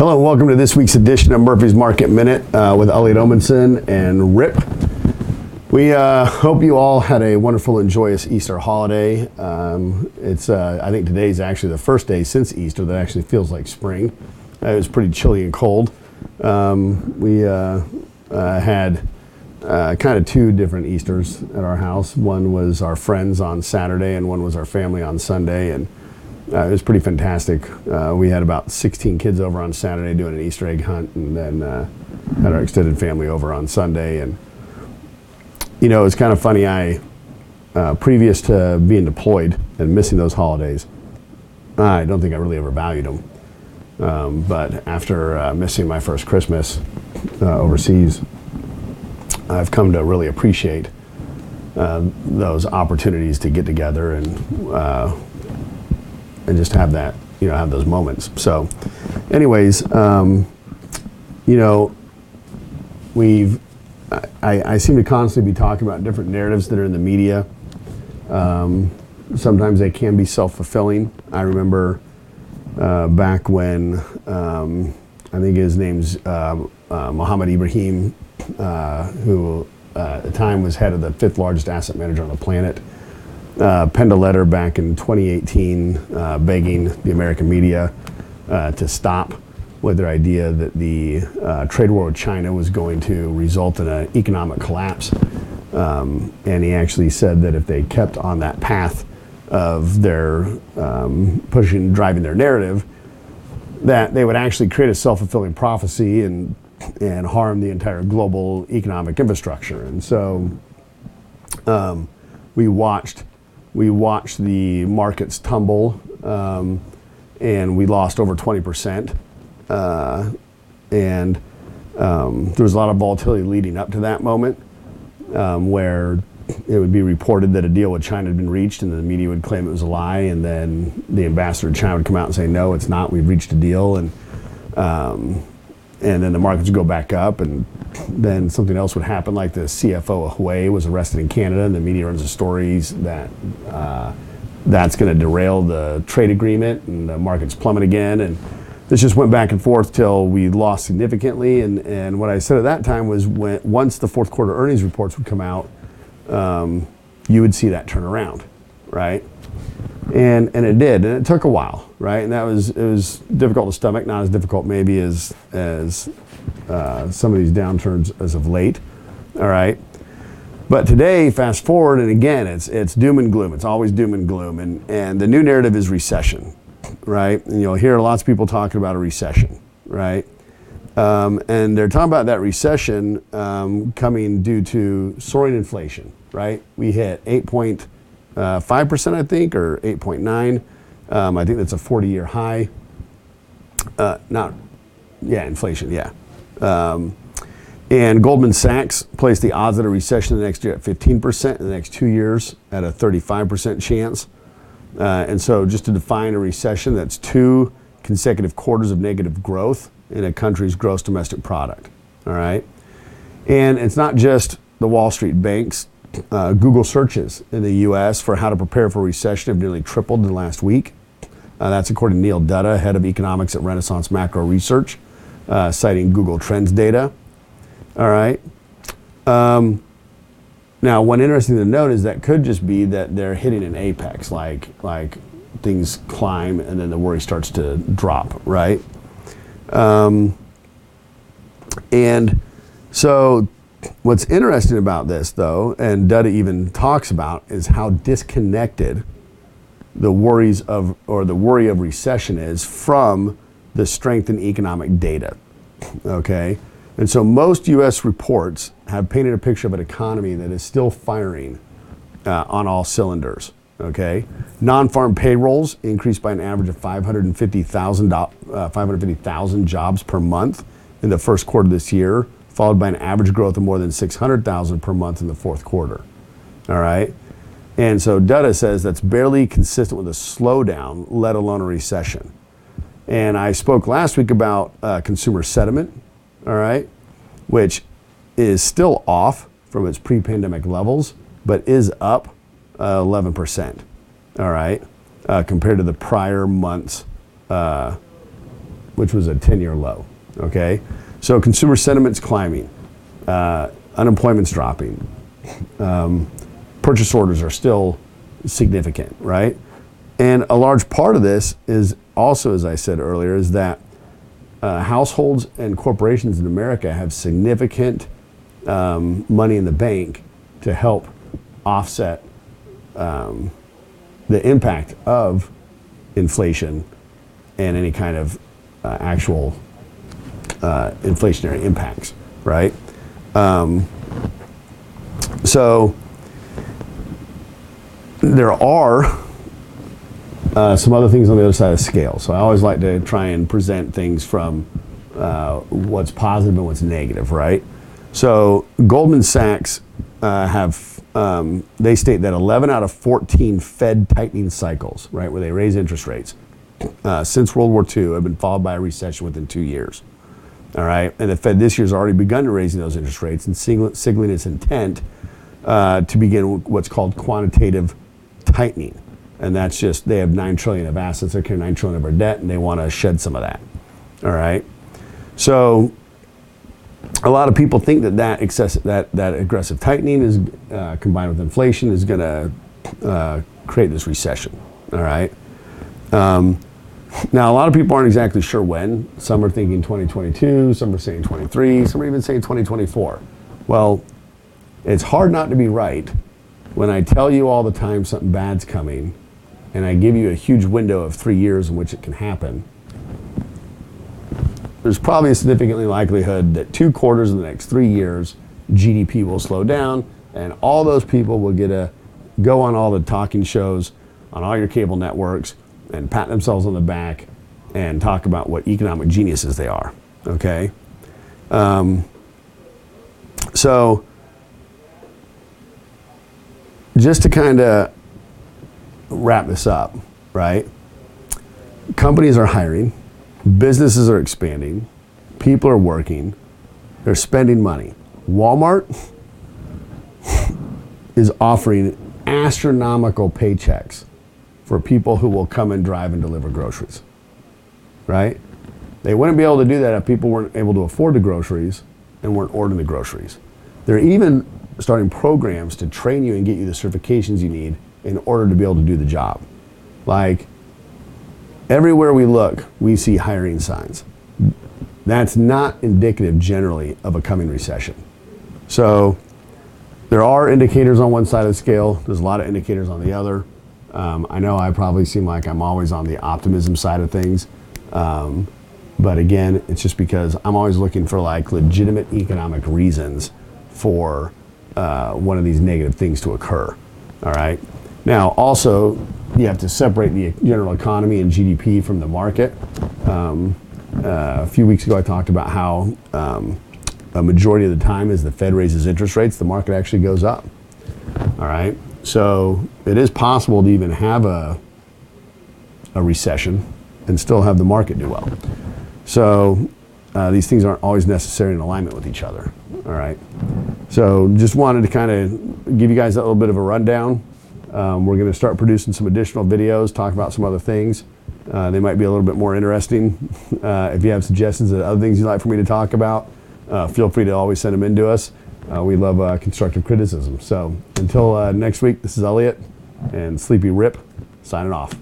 Hello, and welcome to this week's edition of Murphy's Market Minute uh, with Elliot Omenson and Rip. We uh, hope you all had a wonderful and joyous Easter holiday. Um, it's uh, I think today's actually the first day since Easter that actually feels like spring. it was pretty chilly and cold. Um, we uh, uh, had uh, kind of two different Easters at our house. One was our friends on Saturday, and one was our family on Sunday, and uh, it was pretty fantastic. Uh, we had about 16 kids over on Saturday doing an Easter egg hunt, and then uh, had our extended family over on Sunday. And you know, it's kind of funny. I uh, previous to being deployed and missing those holidays, I don't think I really ever valued them. Um, but after uh, missing my first Christmas uh, overseas, I've come to really appreciate those opportunities to get together and and just have that, you know, have those moments. So, anyways, um, you know, we've, I, I seem to constantly be talking about different narratives that are in the media. Um, sometimes they can be self fulfilling. I remember uh, back when um, I think his name's uh, uh, Mohammed Ibrahim, uh, who uh, at the time was head of the fifth largest asset manager on the planet uh, penned a letter back in 2018 uh, begging the American media uh, to stop with their idea that the uh, trade war with China was going to result in an economic collapse. Um, and he actually said that if they kept on that path of their um, pushing, driving their narrative, that they would actually create a self-fulfilling prophecy and and harm the entire global economic infrastructure. And so um, we watched we watched the markets tumble um, and we lost over 20%. Uh, and um, there was a lot of volatility leading up to that moment um, where it would be reported that a deal with China had been reached and the media would claim it was a lie and then the ambassador to China would come out and say, no, it's not, we've reached a deal. And, um, and then the markets would go back up and then something else would happen, like the CFO of Huawei was arrested in Canada, and the media runs the stories that uh, that's going to derail the trade agreement, and the markets plummet again. And this just went back and forth till we lost significantly. And, and what I said at that time was when once the fourth quarter earnings reports would come out, um, you would see that turn around, right? And and it did, and it took a while, right? And that was it was difficult to stomach, not as difficult maybe as as uh, some of these downturns as of late. All right. But today, fast forward, and again, it's it's doom and gloom. It's always doom and gloom, and and the new narrative is recession, right? And you'll hear lots of people talking about a recession, right? Um, and they're talking about that recession um, coming due to soaring inflation, right? We hit 8.5 percent, I think, or 8.9. Um, I think that's a 40-year high. Uh, not, yeah, inflation, yeah. Um, and Goldman Sachs placed the odds of a recession the next year at 15%, in the next two years at a 35% chance. Uh, and so, just to define a recession, that's two consecutive quarters of negative growth in a country's gross domestic product. All right? And it's not just the Wall Street banks. Uh, Google searches in the US for how to prepare for recession have nearly tripled in the last week. Uh, that's according to Neil Dutta, head of economics at Renaissance Macro Research uh, citing Google Trends data. All right. Um, now, one interesting to note is that could just be that they're hitting an apex, like like things climb and then the worry starts to drop, right? Um, and so, what's interesting about this, though, and Dutta even talks about, is how disconnected the worries of or the worry of recession is from the strength in economic data. Okay? And so most US reports have painted a picture of an economy that is still firing uh, on all cylinders. Okay? Non farm payrolls increased by an average of 550,000 uh, 550, jobs per month in the first quarter of this year, followed by an average growth of more than 600,000 per month in the fourth quarter. All right? And so Dutta says that's barely consistent with a slowdown, let alone a recession. And I spoke last week about uh, consumer sentiment, all right, which is still off from its pre pandemic levels, but is up uh, 11%, all right, uh, compared to the prior month's uh, which was a 10-year low. Okay, so consumer sentiment's climbing, uh, unemployment's dropping, um, purchase orders are still significant, right? And a large part of this is also, as I said earlier, is that uh, households and corporations in America have significant um, money in the bank to help offset um, the impact of inflation and any kind of uh, actual uh, inflationary impacts, right? Um, so there are uh, some other things on the other side of the scale. So I always like to try and present things from uh, what's positive and what's negative, right? So Goldman Sachs uh, have um, they state that 11 out of 14 Fed tightening cycles, right, where they raise interest rates, uh, since World War II have been followed by a recession within two years. All right, and the Fed this year has already begun to raising those interest rates and signaling its intent uh, to begin what's called quantitative tightening, and that's just they have nine trillion of assets, they're carrying nine trillion of our debt, and they want to shed some of that. All right, so a lot of people think that that, excessive, that, that aggressive tightening is uh, combined with inflation is going to uh, create this recession. All right. Um, now, a lot of people aren't exactly sure when. Some are thinking 2022, some are saying 23, some are even saying 2024. Well, it's hard not to be right when I tell you all the time something bad's coming and I give you a huge window of three years in which it can happen there's probably a significantly likelihood that two quarters in the next three years, GDP will slow down, and all those people will get a go on all the talking shows on all your cable networks and pat themselves on the back and talk about what economic geniuses they are. Okay, um, so just to kind of wrap this up, right? Companies are hiring businesses are expanding, people are working, they're spending money. Walmart is offering astronomical paychecks for people who will come and drive and deliver groceries. Right? They wouldn't be able to do that if people weren't able to afford the groceries and weren't ordering the groceries. They're even starting programs to train you and get you the certifications you need in order to be able to do the job. Like Everywhere we look, we see hiring signs. That's not indicative generally of a coming recession. So there are indicators on one side of the scale, there's a lot of indicators on the other. Um, I know I probably seem like I'm always on the optimism side of things. Um, but again, it's just because I'm always looking for like legitimate economic reasons for uh, one of these negative things to occur. All right. Now, also, you have to separate the general economy and GDP from the market. Um, uh, a few weeks ago, I talked about how um, a majority of the time, as the Fed raises interest rates, the market actually goes up. All right, so it is possible to even have a a recession and still have the market do well. So uh, these things aren't always necessarily in alignment with each other. All right, so just wanted to kind of give you guys a little bit of a rundown. Um, we're going to start producing some additional videos, talk about some other things. Uh, they might be a little bit more interesting. Uh, if you have suggestions of other things you'd like for me to talk about, uh, feel free to always send them in to us. Uh, we love uh, constructive criticism. So until uh, next week, this is Elliot and Sleepy Rip signing off.